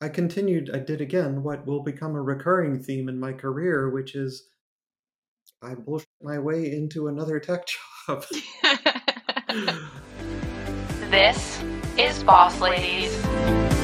I continued, I did again what will become a recurring theme in my career, which is I bullshit my way into another tech job. this is Boss Ladies.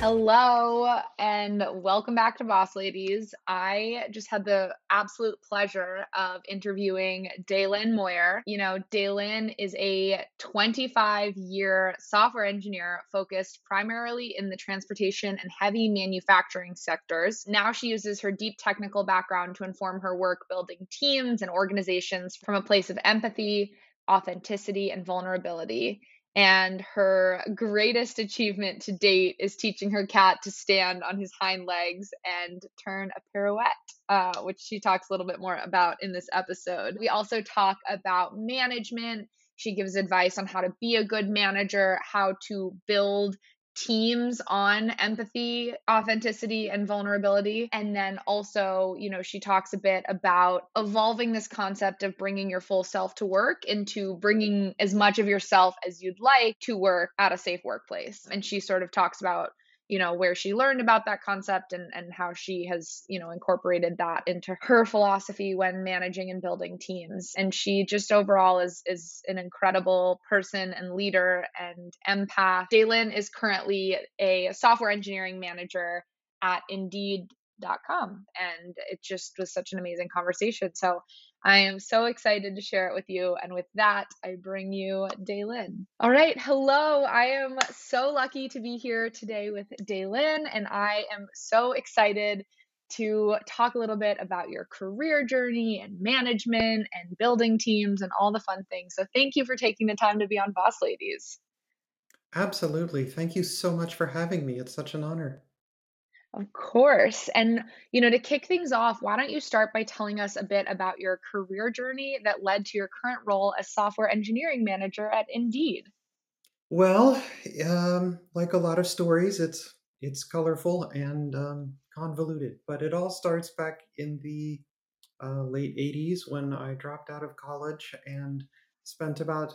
Hello and welcome back to Boss Ladies. I just had the absolute pleasure of interviewing Daylin Moyer. You know, Daylin is a 25 year software engineer focused primarily in the transportation and heavy manufacturing sectors. Now she uses her deep technical background to inform her work building teams and organizations from a place of empathy, authenticity, and vulnerability. And her greatest achievement to date is teaching her cat to stand on his hind legs and turn a pirouette, uh, which she talks a little bit more about in this episode. We also talk about management. She gives advice on how to be a good manager, how to build teams on empathy, authenticity, and vulnerability. And then also, you know, she talks a bit about evolving this concept of bringing your full self to work into bringing as much of yourself as you'd like to work at a safe workplace. And she sort of talks about you know where she learned about that concept and and how she has you know incorporated that into her philosophy when managing and building teams. And she just overall is is an incredible person and leader and empath. Daylin is currently a software engineering manager at indeed.com and it just was such an amazing conversation so I am so excited to share it with you. And with that, I bring you Daylin. All right. Hello. I am so lucky to be here today with Daylin, and I am so excited to talk a little bit about your career journey and management and building teams and all the fun things. So, thank you for taking the time to be on Boss Ladies. Absolutely. Thank you so much for having me. It's such an honor. Of course. And, you know, to kick things off, why don't you start by telling us a bit about your career journey that led to your current role as software engineering manager at Indeed? Well, um, like a lot of stories, it's it's colorful and um, convoluted, but it all starts back in the uh, late 80s when I dropped out of college and spent about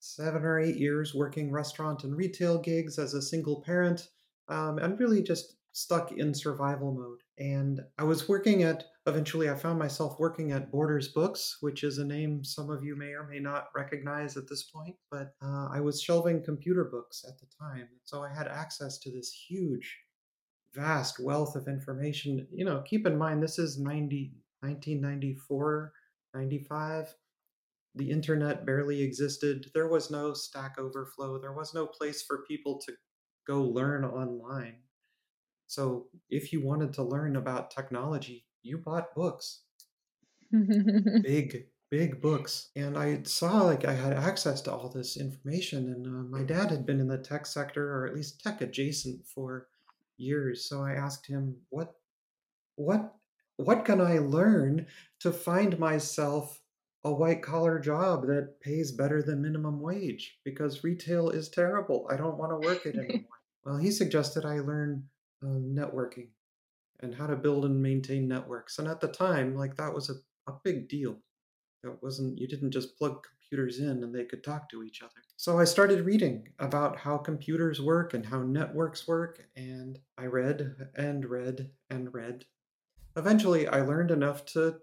seven or eight years working restaurant and retail gigs as a single parent um, and really just stuck in survival mode. And I was working at, eventually, I found myself working at Borders Books, which is a name some of you may or may not recognize at this point. But uh, I was shelving computer books at the time. So I had access to this huge, vast wealth of information. You know, keep in mind, this is 90, 1994, 95 the internet barely existed. There was no Stack Overflow. There was no place for people to go learn online. So if you wanted to learn about technology, you bought books. big, big books. And I saw like I had access to all this information. And uh, my dad had been in the tech sector or at least tech adjacent for years. So I asked him, what, what, what can I learn to find myself a white collar job that pays better than minimum wage? Because retail is terrible. I don't want to work it anymore. well, he suggested I learn um, networking and how to build and maintain networks. And at the time, like that was a, a big deal. It wasn't, you didn't just plug computers in and they could talk to each other. So I started reading about how computers work and how networks work. And I read and read and read. Eventually, I learned enough to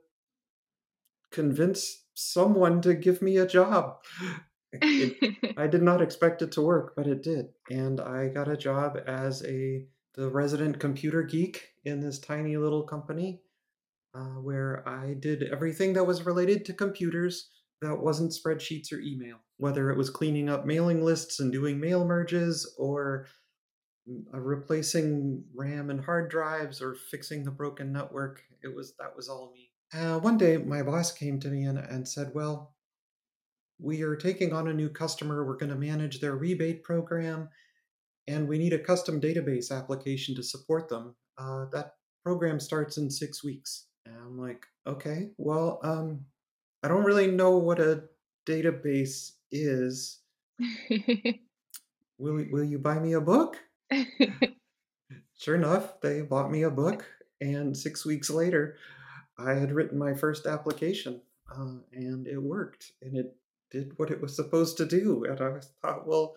convince someone to give me a job. It, I did not expect it to work, but it did. And I got a job as a the resident computer geek in this tiny little company uh, where I did everything that was related to computers that wasn't spreadsheets or email, whether it was cleaning up mailing lists and doing mail merges or mm, uh, replacing RAM and hard drives or fixing the broken network. It was that was all me. Uh, one day, my boss came to me and, and said, "Well, we are taking on a new customer. We're going to manage their rebate program, and we need a custom database application to support them. Uh, that program starts in six weeks. And I'm like, okay, well, um, I don't really know what a database is. will Will you buy me a book? sure enough, they bought me a book, and six weeks later, I had written my first application, uh, and it worked, and it did what it was supposed to do. And I thought, well,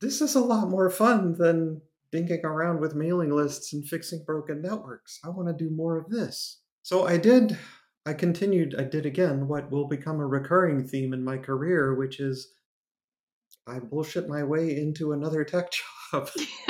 this is a lot more fun than dinking around with mailing lists and fixing broken networks. I want to do more of this. So I did, I continued, I did again what will become a recurring theme in my career, which is I bullshit my way into another tech job.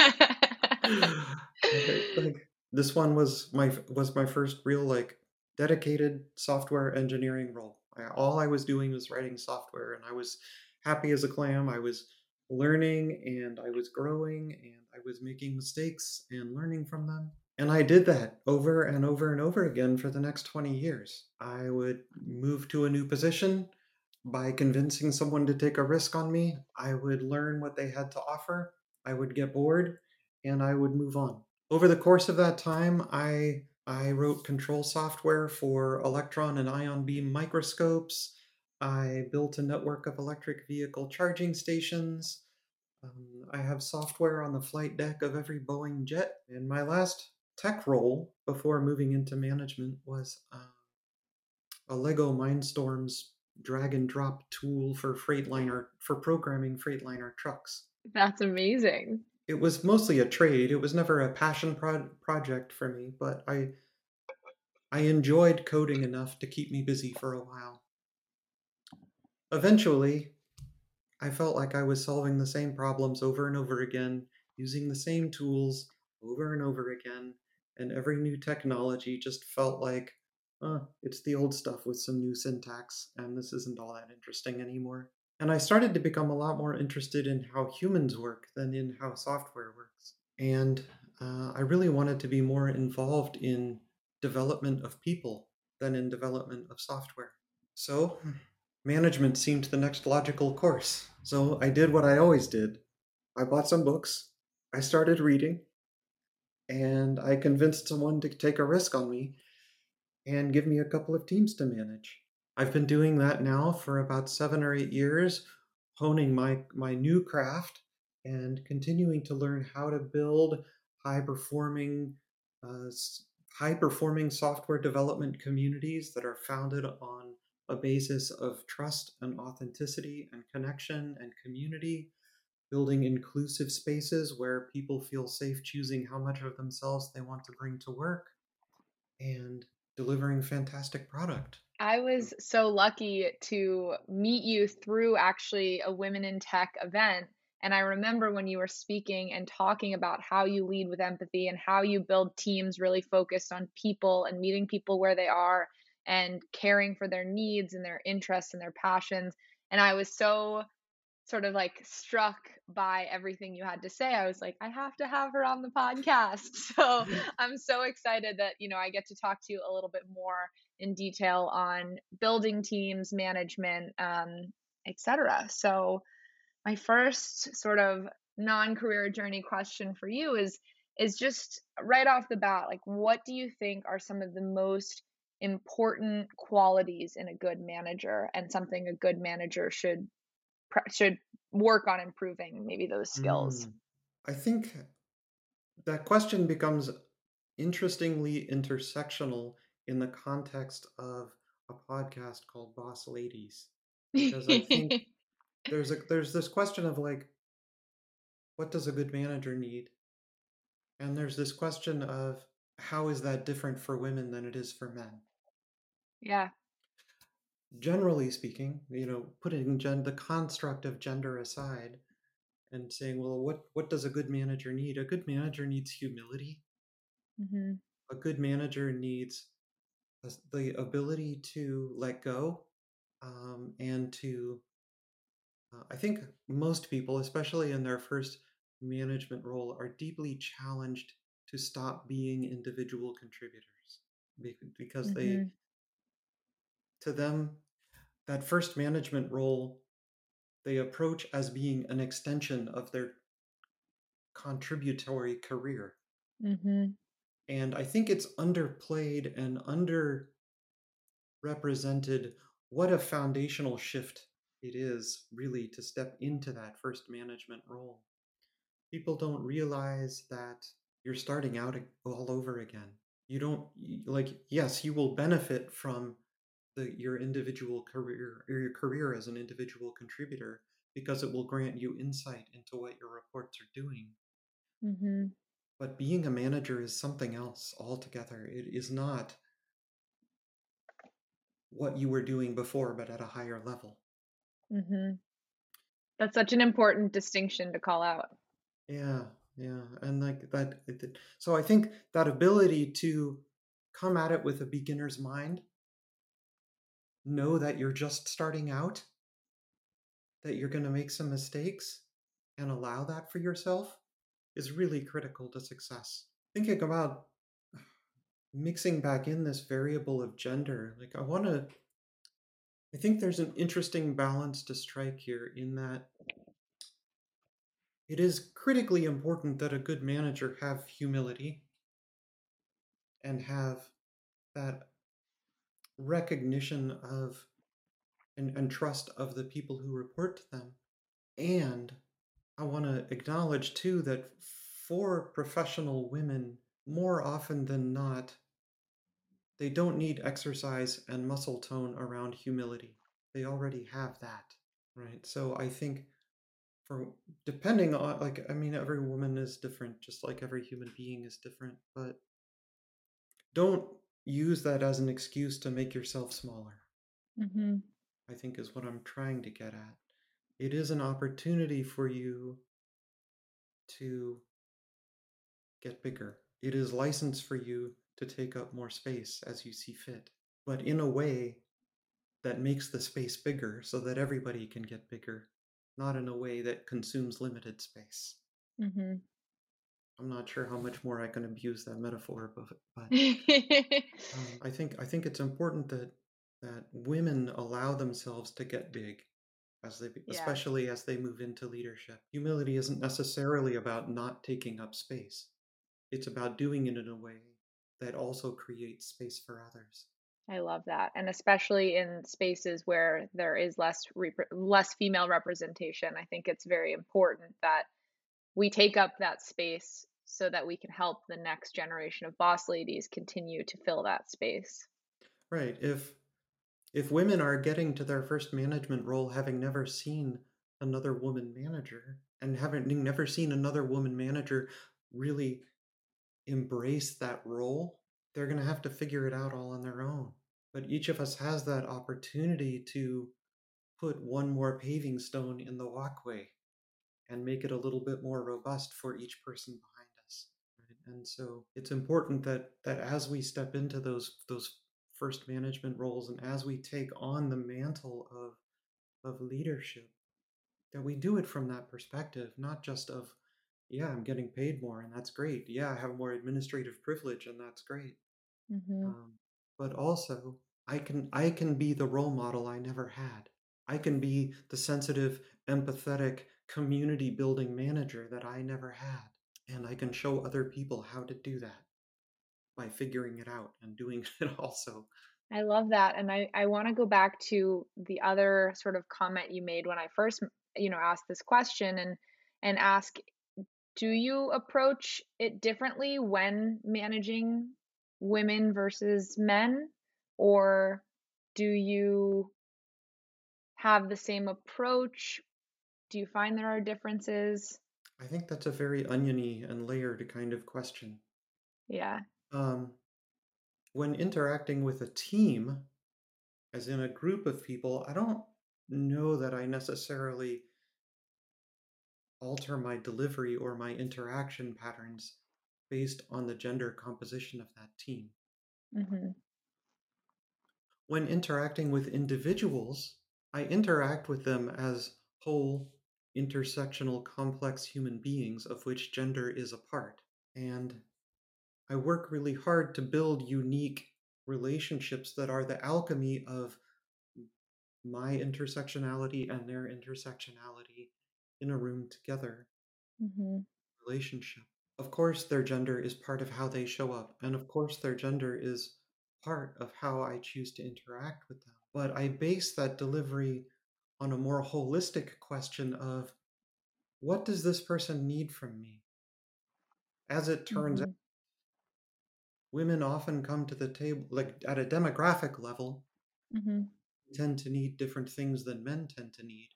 like, this one was my was my first real like dedicated software engineering role. I, all I was doing was writing software, and I was happy as a clam. I was learning and I was growing and I was making mistakes and learning from them. And I did that over and over and over again for the next 20 years. I would move to a new position by convincing someone to take a risk on me. I would learn what they had to offer. I would get bored and I would move on. Over the course of that time, I I wrote control software for electron and ion beam microscopes. I built a network of electric vehicle charging stations. Um, I have software on the flight deck of every Boeing jet. And my last tech role before moving into management was uh, a Lego Mindstorms drag and drop tool for Freightliner for programming Freightliner trucks. That's amazing. It was mostly a trade. It was never a passion pro- project for me, but I I enjoyed coding enough to keep me busy for a while. Eventually, I felt like I was solving the same problems over and over again, using the same tools over and over again, and every new technology just felt like, uh, it's the old stuff with some new syntax, and this isn't all that interesting anymore. And I started to become a lot more interested in how humans work than in how software works. And uh, I really wanted to be more involved in development of people than in development of software. So, management seemed the next logical course. So, I did what I always did I bought some books, I started reading, and I convinced someone to take a risk on me and give me a couple of teams to manage. I've been doing that now for about seven or eight years, honing my, my new craft and continuing to learn how to build high performing uh, high performing software development communities that are founded on a basis of trust and authenticity and connection and community, building inclusive spaces where people feel safe choosing how much of themselves they want to bring to work, and delivering fantastic product. I was so lucky to meet you through actually a Women in Tech event and I remember when you were speaking and talking about how you lead with empathy and how you build teams really focused on people and meeting people where they are and caring for their needs and their interests and their passions. And I was so sort of like struck by everything you had to say. I was like, I have to have her on the podcast. So I'm so excited that, you know, I get to talk to you a little bit more in detail on building teams, management, um, etc. So my first sort of non-career journey question for you is is just right off the bat like what do you think are some of the most important qualities in a good manager and something a good manager should should work on improving maybe those skills. Mm, i think that question becomes interestingly intersectional in the context of a podcast called boss ladies because i think there's a there's this question of like what does a good manager need? And there's this question of how is that different for women than it is for men yeah generally speaking you know putting gen- the construct of gender aside and saying well what what does a good manager need a good manager needs humility mm-hmm. a good manager needs the ability to let go um, and to uh, I think most people, especially in their first management role, are deeply challenged to stop being individual contributors because mm-hmm. they, to them, that first management role, they approach as being an extension of their contributory career. Mm-hmm. And I think it's underplayed and underrepresented what a foundational shift it is really to step into that first management role. People don't realize that you're starting out all over again. You don't like yes, you will benefit from the your individual career or your career as an individual contributor, because it will grant you insight into what your reports are doing. Mhm. But being a manager is something else altogether. It is not what you were doing before, but at a higher level. Mm-hmm. That's such an important distinction to call out. Yeah, yeah, and like that. So I think that ability to come at it with a beginner's mind, know that you're just starting out, that you're going to make some mistakes, and allow that for yourself is really critical to success. Thinking about mixing back in this variable of gender, like I want to, I think there's an interesting balance to strike here in that it is critically important that a good manager have humility and have that recognition of and, and trust of the people who report to them. And I want to acknowledge too that for professional women, more often than not, they don't need exercise and muscle tone around humility. They already have that, right? So I think for depending on like I mean every woman is different just like every human being is different, but don't use that as an excuse to make yourself smaller. Mhm. I think is what I'm trying to get at. It is an opportunity for you to get bigger. It is license for you to take up more space as you see fit, but in a way that makes the space bigger so that everybody can get bigger, not in a way that consumes limited space. Mhm. I'm not sure how much more I can abuse that metaphor, but, but um, I think I think it's important that that women allow themselves to get big as they Yeah. especially as they move into leadership. Humility isn't necessarily about not taking up space. It's about doing it in a way that also creates space for others. I love that, and especially in spaces where there is less repre less female representation, I think it's very important that we take up that space so that we can help the next generation of boss ladies continue to fill that space. Right. If if women are getting to their first management role having never seen another woman manager and having never seen another woman manager really embrace that role, they're going to have to figure it out all on their own. But each of us has that opportunity to put one more paving stone in the walkway and make it a little bit more robust for each person behind? And so it's important that that as we step into those those first management roles and as we take on the mantle of of leadership, that we do it from that perspective, not just of, yeah, I'm getting paid more and that's great. Yeah, I have more administrative privilege and that's great. Mhm. Um, but also, I can I can be the role model I never had. I can be the sensitive, empathetic, community building manager that I never had. And I can show other people how to do that by figuring it out and doing it also. I love that, and I I wanna go back to the other sort of comment you made when I first, you know, asked this question and and ask, do you approach it differently when managing women versus men? Or do you have the same approach? Do you find there are differences? I think that's a very oniony and layered kind of question. Yeah. Um, when interacting with a team, as in a group of people, I don't know that I necessarily alter my delivery or my interaction patterns based on the gender composition of that team. Mhm. When interacting with individuals, I interact with them as whole, intersectional, complex human beings of which gender is a part. And I work really hard to build unique relationships that are the alchemy of my intersectionality and their intersectionality in a room together Mhm. relationship. Of course, their gender is part of how they show up, and of course, their gender is part of how I choose to interact with them. But I base that delivery on a more holistic question of what does this person need from me? As it turns out, Mhm. women often come to the table, like at a demographic level, Mhm. tend to need different things than men tend to need.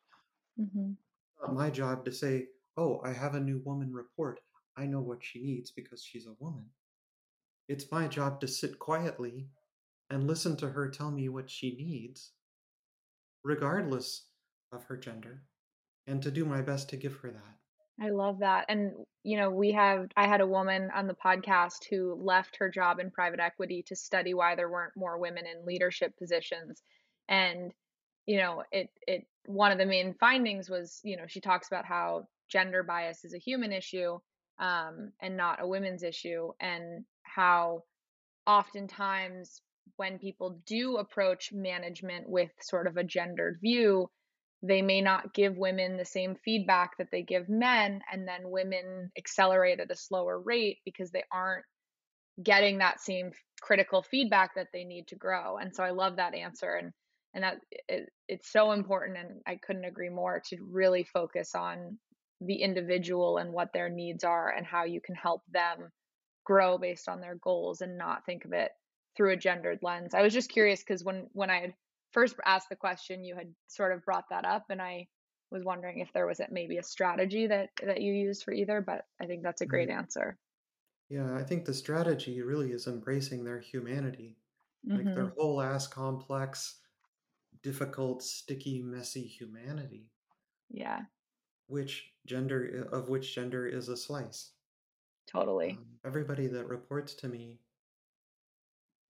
Mhm. Not my job to say, "Oh, I have a new woman report. I know what she needs because she's a woman." It's my job to sit quietly and listen to her tell me what she needs, regardless of her gender, and to do my best to give her that. I love that, and, you know, we have I had a woman on the podcast who left her job in private equity to study why there weren't more women in leadership positions, and, you know, it it one of the main findings was, you know, she talks about how gender bias is a human issue, um, and not a women's issue, and how oftentimes when people do approach management with sort of a gendered view, they may not give women the same feedback that they give men, and then women accelerate at a slower rate because they aren't getting that same critical feedback that they need to grow. And so I love that answer and and that it, it's so important and I couldn't agree more to really focus on the individual and what their needs are and how you can help them grow based on their goals and not think of it through a gendered lens. I was just curious because when when I had first asked the question, you had sort of brought that up, and I was wondering if there was maybe a strategy that that you used for either. But I think that's a great Right. answer. Yeah, I think the strategy really is embracing their humanity, like their hmm whole ass complex, difficult, sticky, messy humanity, Yeah, which gender of which gender is a slice. totally. Um, everybody that reports to me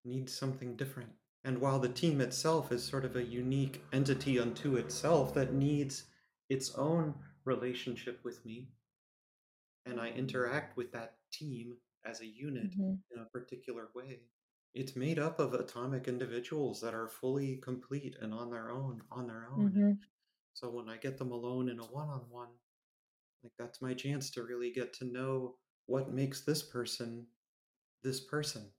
needs something different. And while the team itself is sort of a unique entity unto itself that needs its own relationship with me, and I interact with that team as a unit hmm in a particular way, it's made up of atomic individuals that are fully complete and on their own, on their own. And hmm so when I get them alone in a one on one, like that's my chance to really get to know what makes this person this person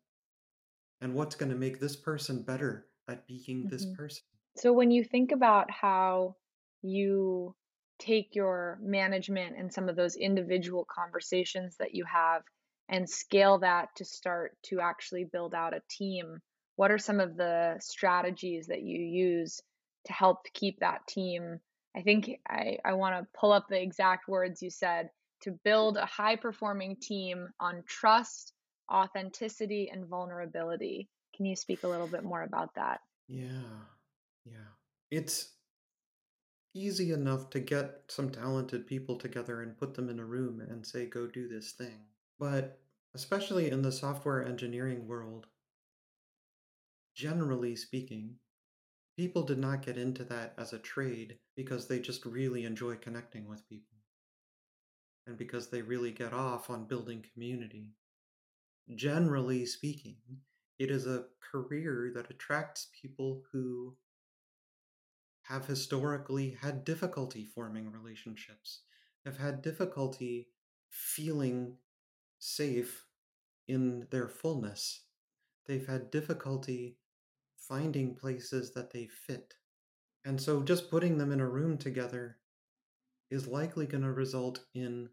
and what's going to make this person better at being this hmm person. So when you think about how you take your management and some of those individual conversations that you have and scale that to start to actually build out a team, what are some of the strategies that you use to help keep that team? I think I, I want to pull up the exact words you said to build a high performing team on trust, authenticity, and vulnerability. Can you speak a little bit more about that? Yeah. Yeah. It's easy enough to get some talented people together and put them in a room and say, go do this thing. But especially in the software engineering world, generally speaking, people did not get into that as a trade because they just really enjoy connecting with people and because they really get off on building community. Generally speaking, it is a career that attracts people who have historically had difficulty forming relationships, have had difficulty feeling safe in their fullness. They've had difficulty finding places that they fit. And so just putting them in a room together is likely going to result in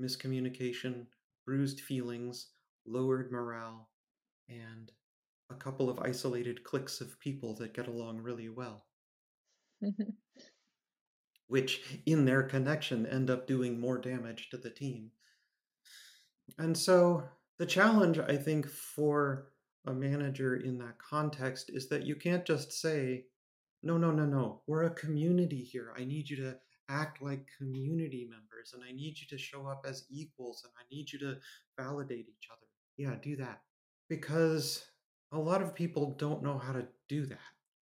miscommunication, bruised feelings, lowered morale, and a couple of isolated cliques of people that get along really well, which in their connection end up doing more damage to the team. And so the challenge, I think, for a manager in that context is that you can't just say, no, no, no, no, we're a community here. I need you to act like community members and I need you to show up as equals and I need you to validate each other. Yeah, do that. Because a lot of people don't know how to do that.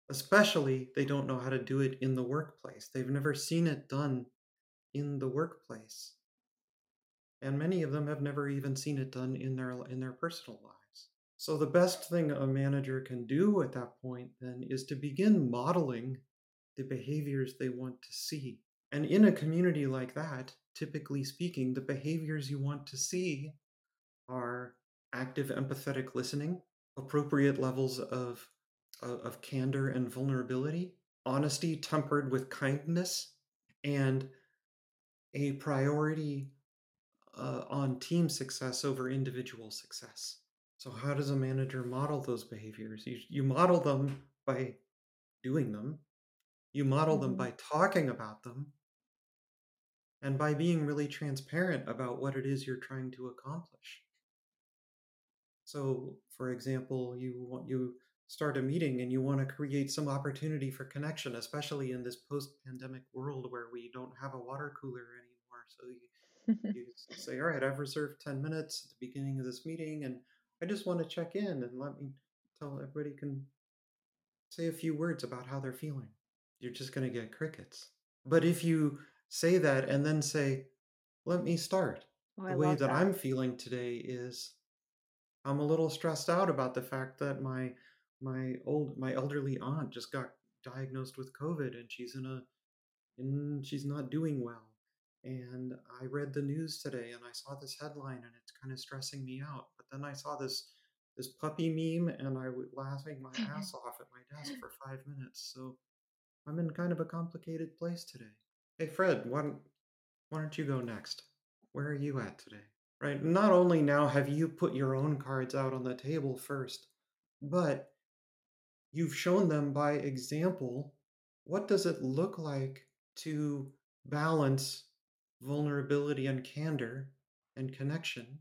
Especially, they don't know how to do it in the workplace. They've never seen it done in the workplace and many of them have never even seen it done in their in their personal lives. So the best thing a manager can do at that point then is to begin modeling the behaviors they want to see. And in a community like that, typically speaking, the behaviors you want to see are active empathetic listening, appropriate levels of of, of candor and vulnerability, honesty tempered with kindness, and a priority uh, on team success over individual success. So, how does a manager model those behaviors? You, you model them by doing them, You model them Mhm. by talking about them and by being really transparent about what it is you're trying to accomplish. So, for example, you want you start a meeting and you want to create some opportunity for connection, especially in this post-pandemic world where we don't have a water cooler anymore. So you, you say, all right, I've reserved 10 minutes at the beginning of this meeting and I just want to check in and let me tell everybody can say a few words about how they're feeling. You're just going to get crickets. But if you say that and then say, let me start. Oh, The way that that. I'm feeling today is I'm a little stressed out about the fact that my my old my elderly aunt just got diagnosed with COVID and she's in a and she's not doing well. And I read the news today and I saw this headline and it's kind of stressing me out. But then I saw this this puppy meme and I was laughing my ass off at my desk for five minutes. So I'm in kind of a complicated place today. Hey Fred, why don't why don't you go next? Where are you at today? Right? Not only now have you put your own cards out on the table first, but you've shown them by example what does it look like to balance vulnerability and candor and connection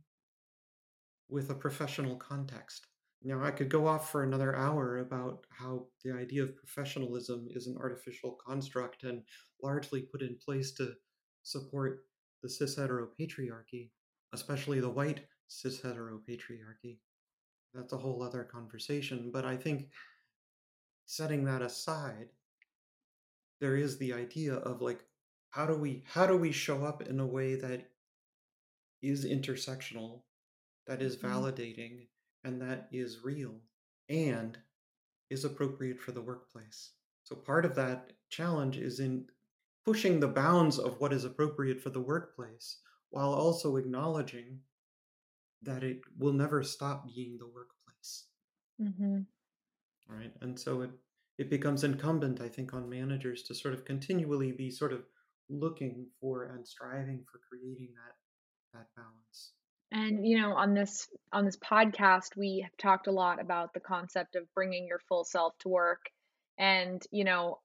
with a professional context. Now, I could go off for another hour about how the idea of professionalism is an artificial construct and largely put in place to support the cis heteropatriarchy, especially the white cis heteropatriarchy. That's a whole other conversation. But I think setting that aside, there is the idea of like, how do we how do we show up in a way that is intersectional, that is Mhm. validating, and that is real, and is appropriate for the workplace. So part of that challenge is in pushing the bounds of what is appropriate for the workplace while also acknowledging that it will never stop being the workplace. Mhm. Right. And so it it becomes incumbent, I think, on managers to sort of continually be sort of looking for and striving for creating that that balance. And, you know, on this on this podcast, we have talked a lot about the concept of bringing your full self to work. And, you know,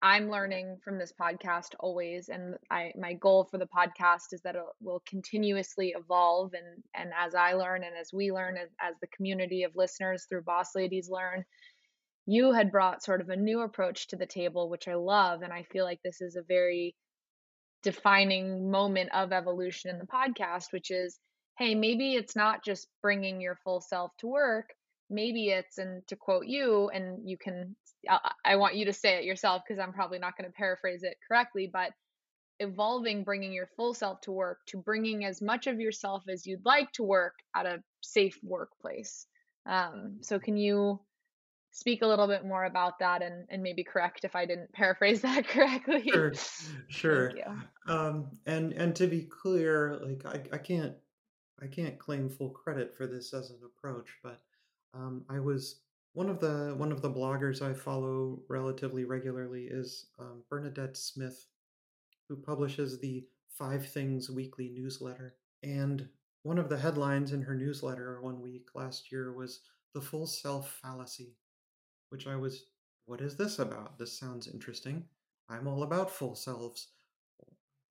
I'm learning from this podcast always, and I my goal for the podcast is that it will continuously evolve, and and as I learn and as we learn, as, as the community of listeners through Boss Ladies learn, you had brought sort of a new approach to the table, which I love, and I feel like this is a very defining moment of evolution in the podcast, which is, hey, maybe it's not just bringing your full self to work. Maybe it's, and to quote you, and you can, I, I want you to say it yourself because I'm probably not going to paraphrase it correctly, but evolving bringing your full self to work to bringing as much of yourself as you'd like to work at a safe workplace. Um, so, can you speak a little bit more about that and, and maybe correct if I didn't paraphrase that correctly? Sure, sure. Um, and and to be clear, like I, I can't I can't claim full credit for this as an approach, but um, I was one of the one of the bloggers I follow relatively regularly is um, Bernadette Smith, who publishes the Five Things Weekly newsletter. And one of the headlines in her newsletter one week last year was the full self fallacy, which I was, what is this about? This sounds interesting. I'm all about full selves.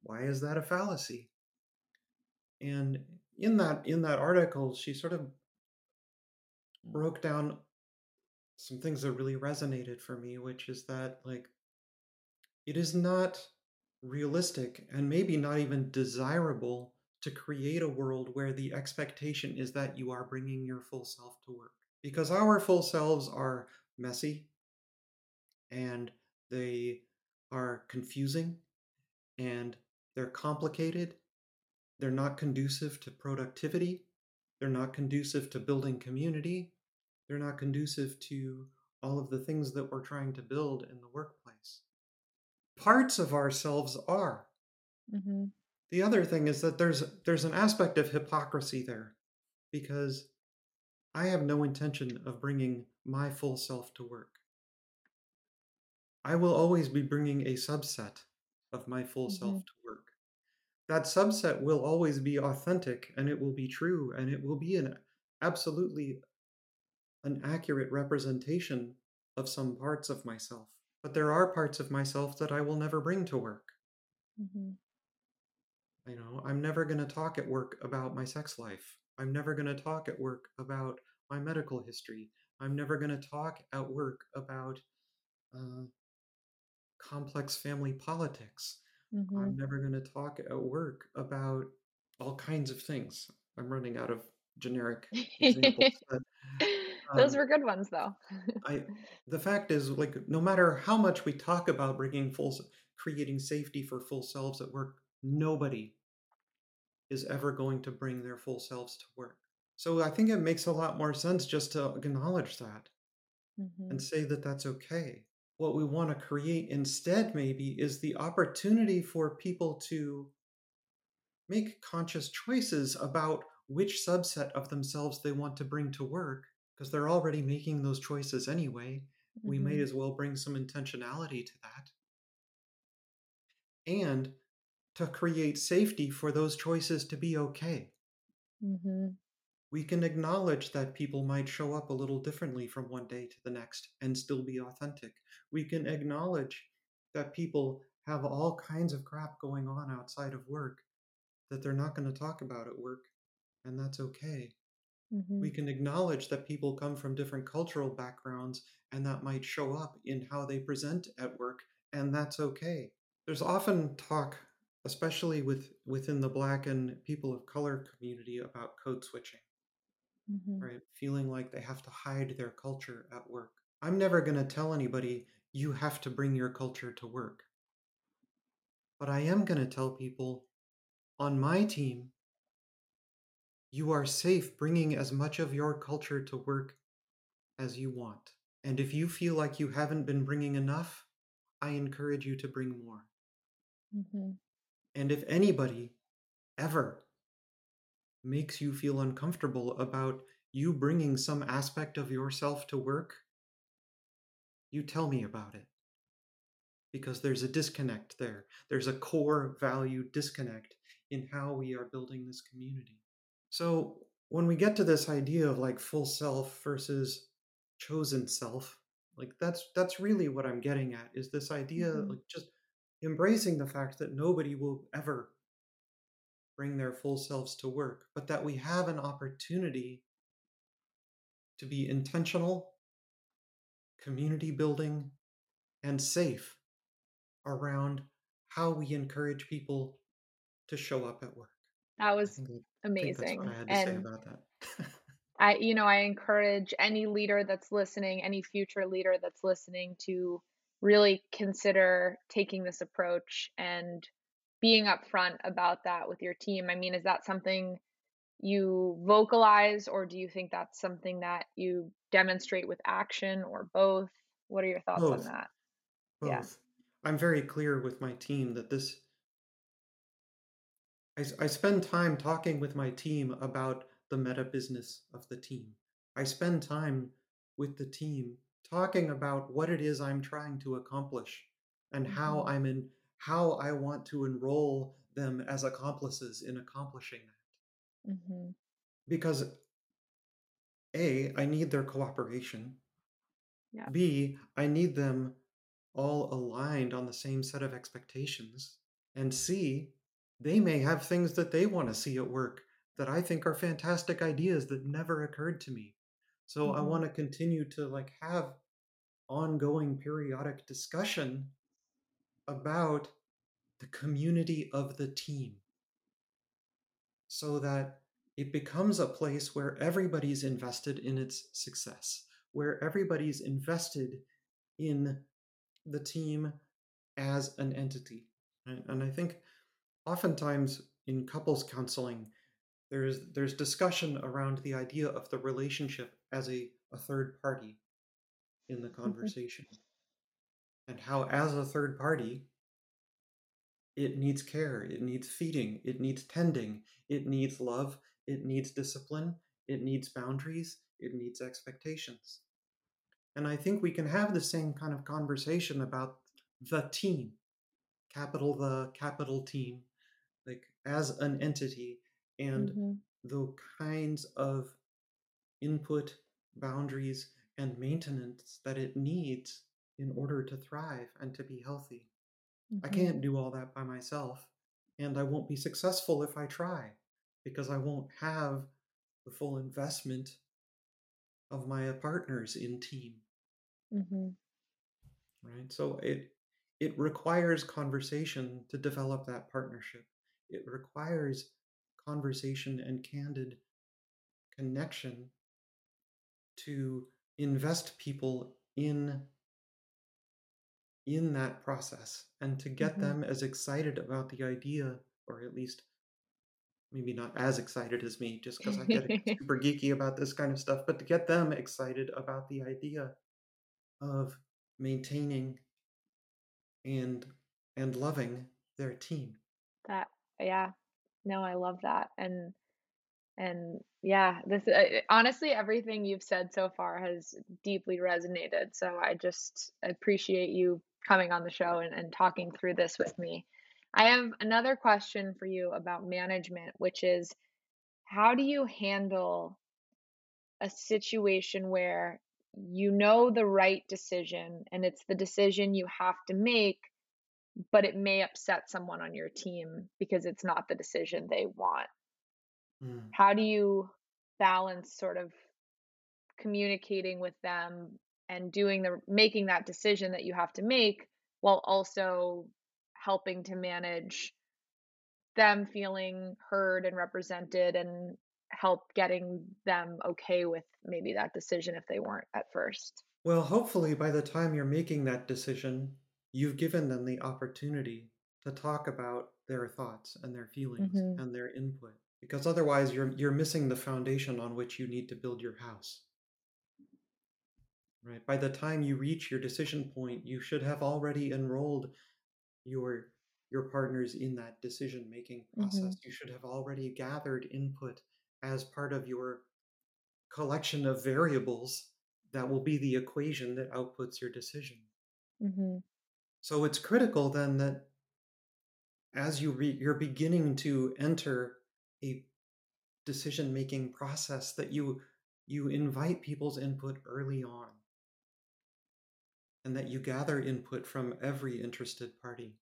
Why is that a fallacy? And in that in that article, she sort of mm. broke down some things that really resonated for me, which is that like it is not realistic and maybe not even desirable to create a world where the expectation is that you are bringing your full self to work because our full selves are messy and they are confusing and they're complicated they're not conducive to productivity they're not conducive to building community they're not conducive to all of the things that we're trying to build in the workplace parts of ourselves are. hmm The other thing is that there's there's an aspect of hypocrisy there because I have no intention of bringing my full self to work. I will always be bringing a subset of my full hmm self to work. That subset will always be authentic and it will be true and it will be an absolutely an accurate representation of some parts of myself. but there are parts of myself that I will never bring to work. Mhm. You know, I'm never going to talk at work about my sex life. I'm never going to talk at work about my medical history. I'm never going to talk at work about uh, complex family politics. I'm Mhm. never going to talk at work about all kinds of things. I'm running out of generic examples, but Those um, were good ones, though. I the fact is like no matter how much we talk about bringing full creating safety for full selves at work, nobody is ever going to bring their full selves to work. So I think it makes a lot more sense just to acknowledge that and Mhm. say that that's okay. What we want to create instead, maybe, is the opportunity for people to make conscious choices about which subset of themselves they want to bring to work because they're already making those choices anyway. We may Mhm. as well bring some intentionality to that and to create safety for those choices to be okay. Mhm. We can acknowledge that people might show up a little differently from one day to the next and still be authentic. We can acknowledge that people have all kinds of crap going on outside of work that they're not going to talk about at work, and that's okay. We Mhm. can acknowledge that people come from different cultural backgrounds and that might show up in how they present at work, and that's okay. There's often talk, especially with within the black and people of color community about code switching Mhm. right? Feeling like they have to hide their culture at work. I'm never going to tell anybody you have to bring your culture to work. But I am going to tell people on my team, you are safe bringing as much of your culture to work as you want. And if you feel like you haven't been bringing enough, I encourage you to bring more. Mhm. And if anybody ever makes you feel uncomfortable about you bringing some aspect of yourself to work, you tell me about it. because there's a disconnect there. There's a core value disconnect in how we are building this community. So when we get to this idea of like full self versus chosen self, like that's that's really what I'm getting at is this idea Mhm. like just embracing the fact that nobody will ever bring their full selves to work, but that we have an opportunity to be intentional, community building, and safe around how we encourage people to show up at work. That was I what I amazing, had to say and about that. I you know, I encourage any leader that's listening, any future leader that's listening to really consider taking this approach and being upfront about that with your team. I mean, is that something you vocalize, or do you think that's something that you demonstrate with action, or both? What are your thoughts on Both, that? Yeah. both. I'm very clear with my team that this I, I spend time talking with my team about the meta business of the team. I spend time with the team talking about what it is I'm trying to accomplish and how Mhm. I'm in how I want to enroll them as accomplices in accomplishing that. Mhm. Because A, I need their cooperation. Yeah. B, I need them all aligned on the same set of expectations. And C, they may have things that they want to see at work that I think are fantastic ideas that never occurred to me. So I Mhm. want to continue to like have ongoing periodic discussion about the community of the team so that it becomes a place where everybody's invested in its success, where everybody's invested in the team as an entity. And, and I think oftentimes in couples counseling, there's there's discussion around the idea of the relationship as a, a third party in the Mhm. conversation. And how as a third party, it needs care, it needs feeding, it needs tending, it needs love, it needs discipline, it needs boundaries, it needs expectations. And I think we can have the same kind of conversation about the team, capital the capital team, like as an entity and Mhm. the kinds of input, boundaries, and maintenance that it needs in order to thrive and to be healthy. I Mhm. can't do all that by myself, and I won't be successful if I try because I won't have the full investment of my partners in team, Mhm. right? So it it requires conversation to develop that partnership. It requires conversation and candid connection to invest people in in that process and to get Mhm. them as excited about the idea or at least maybe not as excited as me just because I get super geeky about this kind of stuff, but to get them excited about the idea of maintaining and and loving their team. That yeah. No, I love that, and and yeah, this uh, honestly, everything you've said so far has deeply resonated, so I just appreciate you coming on the show and and talking through this with me. I have another question for you about management, which is how do you handle a situation where you know the right decision and it's the decision you have to make, but it may upset someone on your team because it's not the decision they want? Mm. How do you balance sort of communicating with them and doing the making that decision that you have to make while also helping to manage them feeling heard and represented and help getting them okay with maybe that decision if they weren't at first? Well, hopefully by the time you're making that decision, you've given them the opportunity to talk about their thoughts and their feelings Mhm. and their input because otherwise you're you're missing the foundation on which you need to build your house. Right? By the time you reach your decision point, you should have already enrolled your your partners in that decision-making process. Mhm. You should have already gathered input as part of your collection of variables that will be the equation that outputs your decision. Mhm. So it's critical then that as you re- you're beginning to enter a decision-making process that you you invite people's input early on and that you gather input from every interested party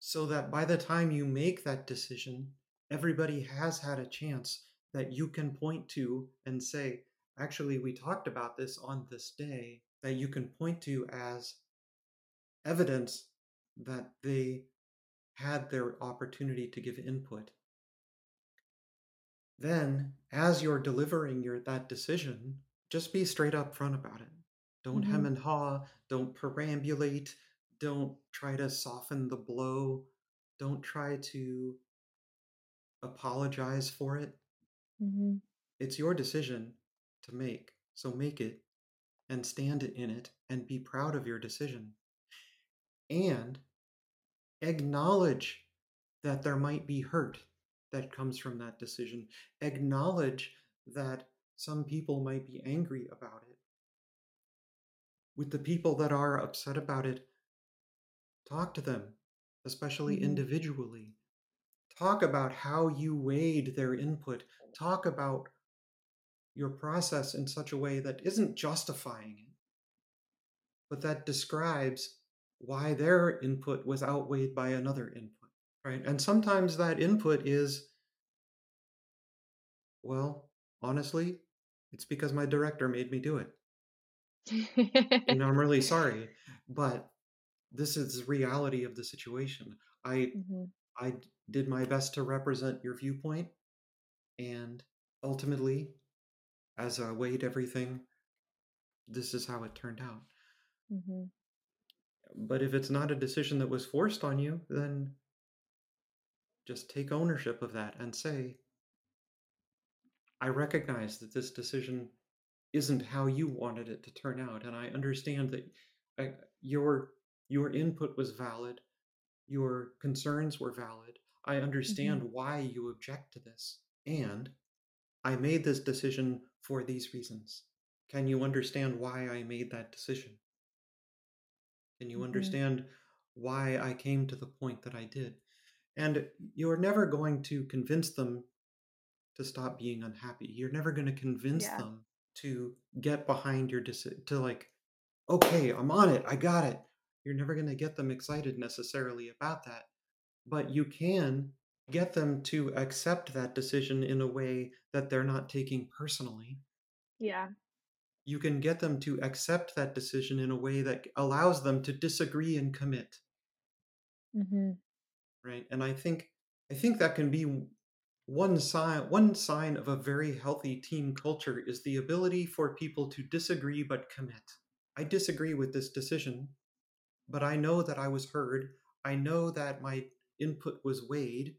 so that by the time you make that decision everybody has had a chance that you can point to and say actually we talked about this on this day that you can point to as evidence that they had their opportunity to give input. Then, as you're delivering your that decision, just be straight up front about it. Don't hem Mhm. and haw, don't perambulate, don't try to soften the blow, don't try to apologize for it. Mhm. It's your decision to make, so make it and stand in it and be proud of your decision. And acknowledge that there might be hurt that comes from that decision. Acknowledge that some people might be angry about it. With the people that are upset about it, talk to them, especially Mhm. individually. Talk about how you weighed their input. Talk about your process in such a way that isn't justifying it, but that describes why their input was outweighed by another input, right? And sometimes that input is, well, honestly, it's because my director made me do it. And I'm really sorry, but this is the reality of the situation. I Mhm. I did my best to represent your viewpoint, and ultimately, as I weighed everything, this is how it turned out. Mm-hmm. But if it's not a decision that was forced on you, then just take ownership of that and say, I recognize that this decision isn't how you wanted it to turn out, and I understand that uh, your your input was valid, your concerns were valid. I Mhm. understand why you object to this, and I made this decision for these reasons. Can you understand why I made that decision? Can you Mhm. understand why I came to the point that I did? And you're never going to convince them to stop being unhappy. You're never going to convince Yeah. them to get behind your decision, to like okay, I'm on it. I got it. You're never going to get them excited necessarily about that. But you can get them to accept that decision in a way that they're not taking personally. Yeah. You can get them to accept that decision in a way that allows them to disagree and commit. hmm Right? And I think I think that can be one sign one sign of a very healthy team culture is the ability for people to disagree but commit. I disagree with this decision, but I know that I was heard. I know that my input was weighed,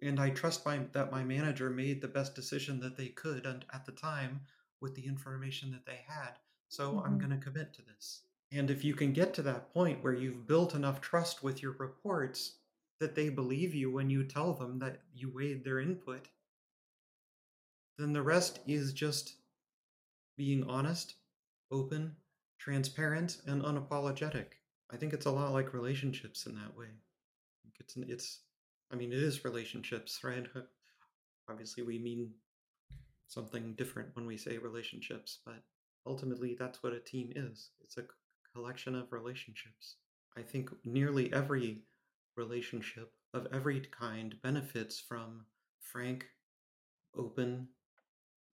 and I trust my, that my manager made the best decision that they could and at the time with the information that they had. So I'm hmm going to commit to this. And if you can get to that point where you've built enough trust with your reports that they believe you when you tell them that you weighed their input, then the rest is just being honest, open, transparent, and unapologetic. I think it's a lot like relationships in that way. It's it's I mean it is relationships, right? Obviously we mean something different when we say relationships, but ultimately that's what a team is. It's a collection of relationships. I think nearly every relationship of every kind benefits from frank, open,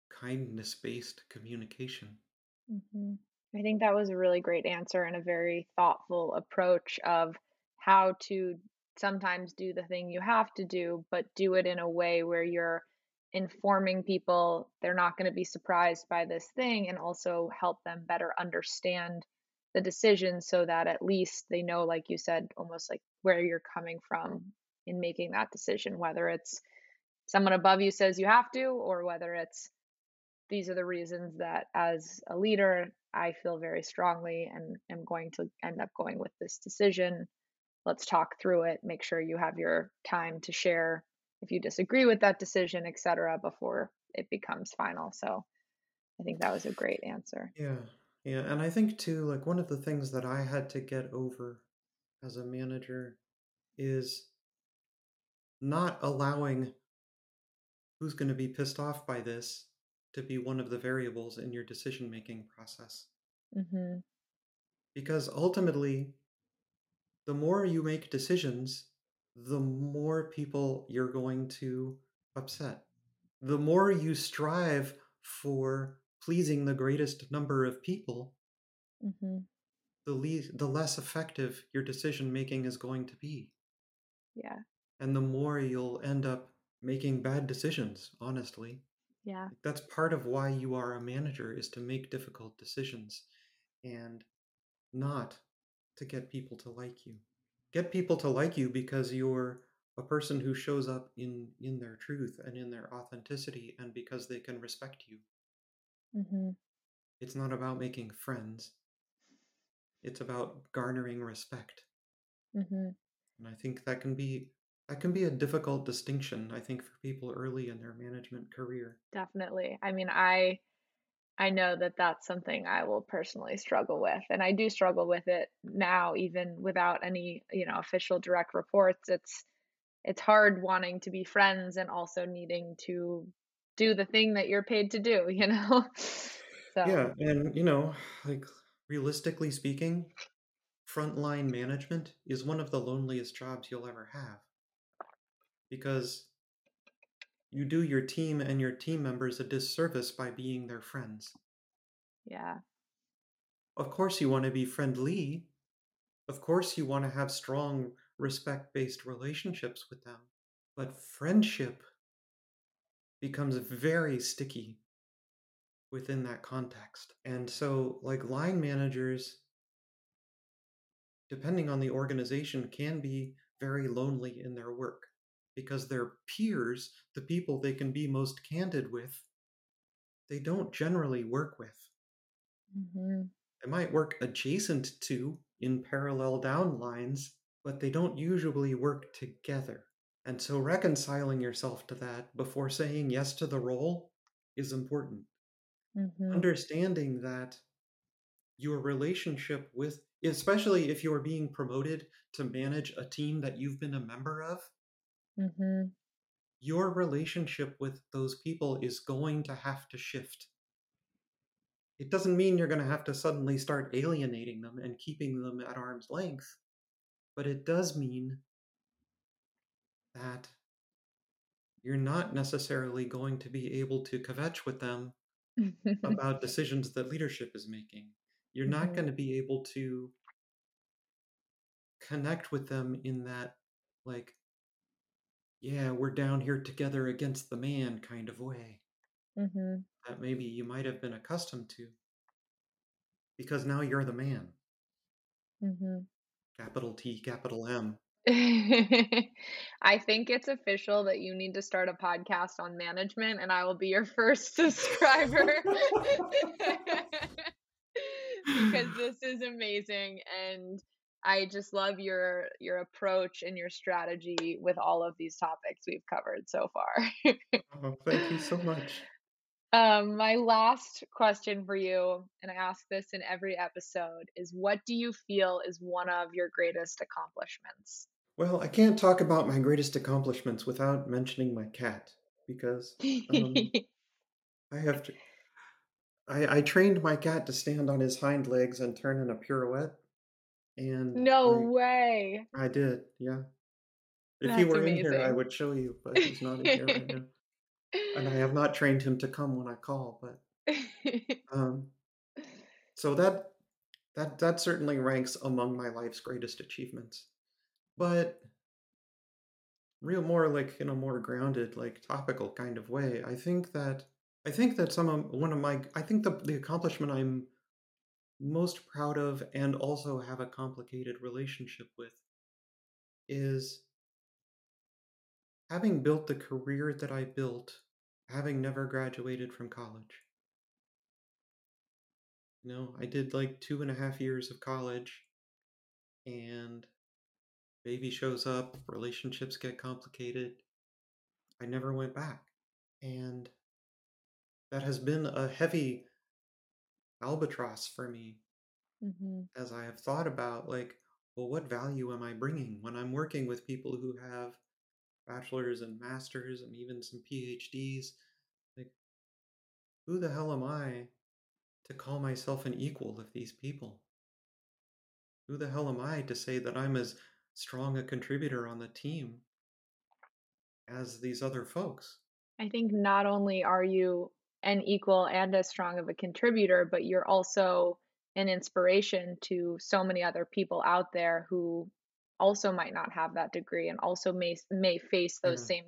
kindness based communication. hmm I think that was a really great answer and a very thoughtful approach of how to sometimes do the thing you have to do, but do it in a way where you're informing people they're not going to be surprised by this thing and also help them better understand the decision so that at least they know, like you said, almost like where you're coming from in making that decision, whether it's someone above you says you have to, or whether it's these are the reasons that as a leader I feel very strongly and am going to end up going with this decision. Let's talk through it, make sure you have your time to share if you disagree with that decision, etc., before it becomes final. So I think that was a great answer. Yeah. Yeah, and I think too like one of the things that I had to get over as a manager is not allowing who's going to be pissed off by this to be one of the variables in your decision making process. Mhm. Because ultimately, the more you make decisions, the more people you're going to upset. The more you strive for pleasing the greatest number of people, Mhm. the, le- the less effective your decision making is going to be. Yeah. And the more you'll end up making bad decisions, honestly. Yeah. That's part of why you are a manager is to make difficult decisions and not to get people to like you. Get people to like you because you're a person who shows up in in their truth and in their authenticity and because they can respect you. Mhm. It's not about making friends. It's about garnering respect. Mhm. And I think that can be that can be a difficult distinction I think for people early in their management career. Definitely. I mean, I I know that that's something I will personally struggle with, and I do struggle with it now even without any, you know, official direct reports. It's it's hard wanting to be friends and also needing to do the thing that you're paid to do, you know? So, Yeah, and you know, like realistically speaking, frontline management is one of the loneliest jobs you'll ever have because you do your team and your team members a disservice by being their friends. yeah. Of course, you want to be friendly. Of course, you want to have strong respect based relationships with them. But friendship becomes very sticky within that context. And so, like line managers, depending on the organization, can be very lonely in their work because their peers, the people they can be most candid with, they don't generally work with. Mhm. They might work adjacent to in parallel down lines, but they don't usually work together. And so reconciling yourself to that before saying yes to the role is important. Mhm. Understanding that your relationship with, especially if you're being promoted to manage a team that you've been a member of, Mhm. your relationship with those people is going to have to shift. It doesn't mean you're going to have to suddenly start alienating them and keeping them at arm's length, but it does mean that you're not necessarily going to be able to kvetch with them about decisions that leadership is making. You're not going to be able to connect with them in that, like, yeah, we're down here together against the man kind of way Mhm. that maybe you might have been accustomed to because now you're the man. Mhm. Capital T, capital M. I think it's official that you need to start a podcast on management, and I will be your first subscriber. Because this is amazing, and I just love your your approach and your strategy with all of these topics we've covered so far. Oh, thank you so much. Um, my last question for you, and I ask this in every episode, is what do you feel is one of your greatest accomplishments? Well, I can't talk about my greatest accomplishments without mentioning my cat because um, I have to, I, I trained my cat to stand on his hind legs and turn in a pirouette, and No I way. I did, yeah. If he That's were in here, I would show you, but he's not in here right now, and I have not trained him to come when I call. But um, so that that that certainly ranks among my life's greatest achievements. But real more like in a more grounded, like topical kind of way, I think that I think that some of one of my I think the the accomplishment I'm most proud of and also have a complicated relationship with is having built the career that I built, having never graduated from college. You know, I did like two and a half years of college, and baby shows up, relationships get complicated. I never went back. And that has been a heavy albatross for me Mhm, as I have thought about, like, well, what value am I bringing when I'm working with people who have bachelor's and master's and even some PhDs? Like, who the hell am I to call myself an equal of these people? Who the hell am I to say that I'm as strong a contributor on the team as these other folks? I think not only are you an equal and as strong of a contributor, but you're also an inspiration to so many other people out there who also might not have that degree and also may may face those Yeah, same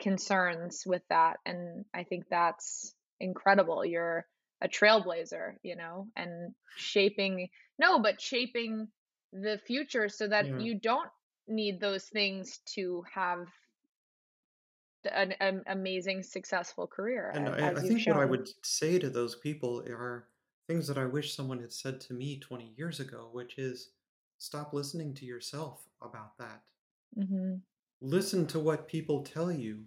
concerns with that, and I think that's incredible. You're a trailblazer, you know, and shaping no, but shaping the future so that yeah. you don't need those things to have an an amazing successful career And I, I think what I would say to those people are things that I wish someone had said to me 20 years ago, which is stop listening to yourself about that. Mhm, Listen to what people tell you.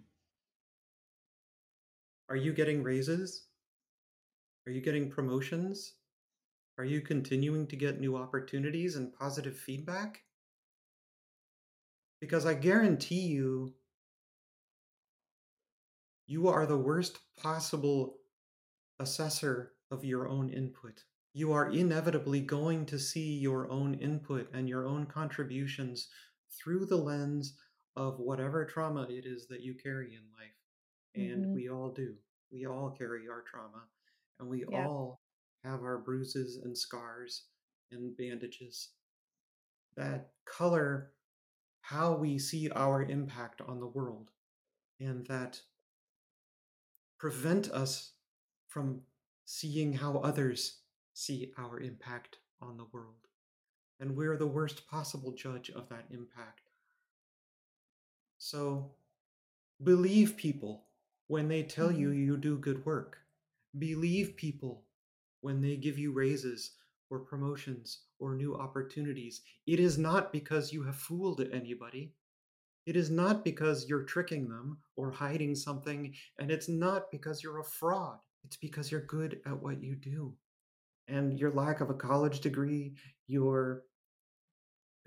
Are you getting raises? Are you getting promotions? Are you continuing to get new opportunities and positive feedback? Because I guarantee you, you are the worst possible assessor of your own input. You are inevitably going to see your own input and your own contributions through the lens of whatever trauma it is that you carry in life. And mhm, we all do. We all carry our trauma, and we yep, all have our bruises and scars and bandages that color how we see our impact on the world and that prevent us from seeing how others see our impact on the world. And we're the worst possible judge of that impact. So believe people when they tell you mhm, you do good work. Believe people when they give you raises or promotions or new opportunities. It is not because you have fooled anybody. It is not because you're tricking them or hiding something, and it's not because you're a fraud. It's because you're good at what you do. And your lack of a college degree, your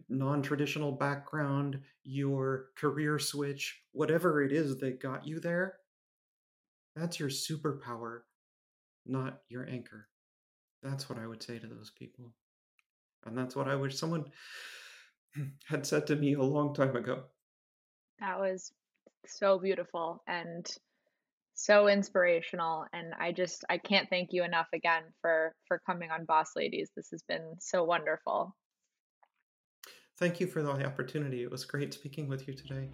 non traditional background, your career switch, whatever it is that got you there, that's your superpower, not your anchor. That's what I would say to those people. And that's what I wish someone had said to me a long time ago. That was so beautiful and so inspirational and I just I can't thank you enough again for for coming on Boss Ladies. This has been so wonderful. Thank you for the opportunity. It was great speaking with you today.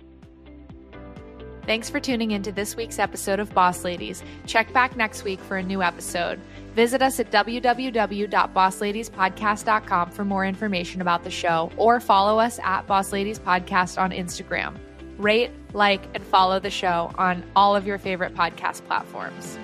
Thanks for tuning into this week's episode of Boss Ladies. Check back next week for a new episode. Visit us at www.bossladiespodcast.com for more information about the show or follow us at Boss Ladies Podcast on Instagram. Rate, like, and follow the show on all of your favorite podcast platforms.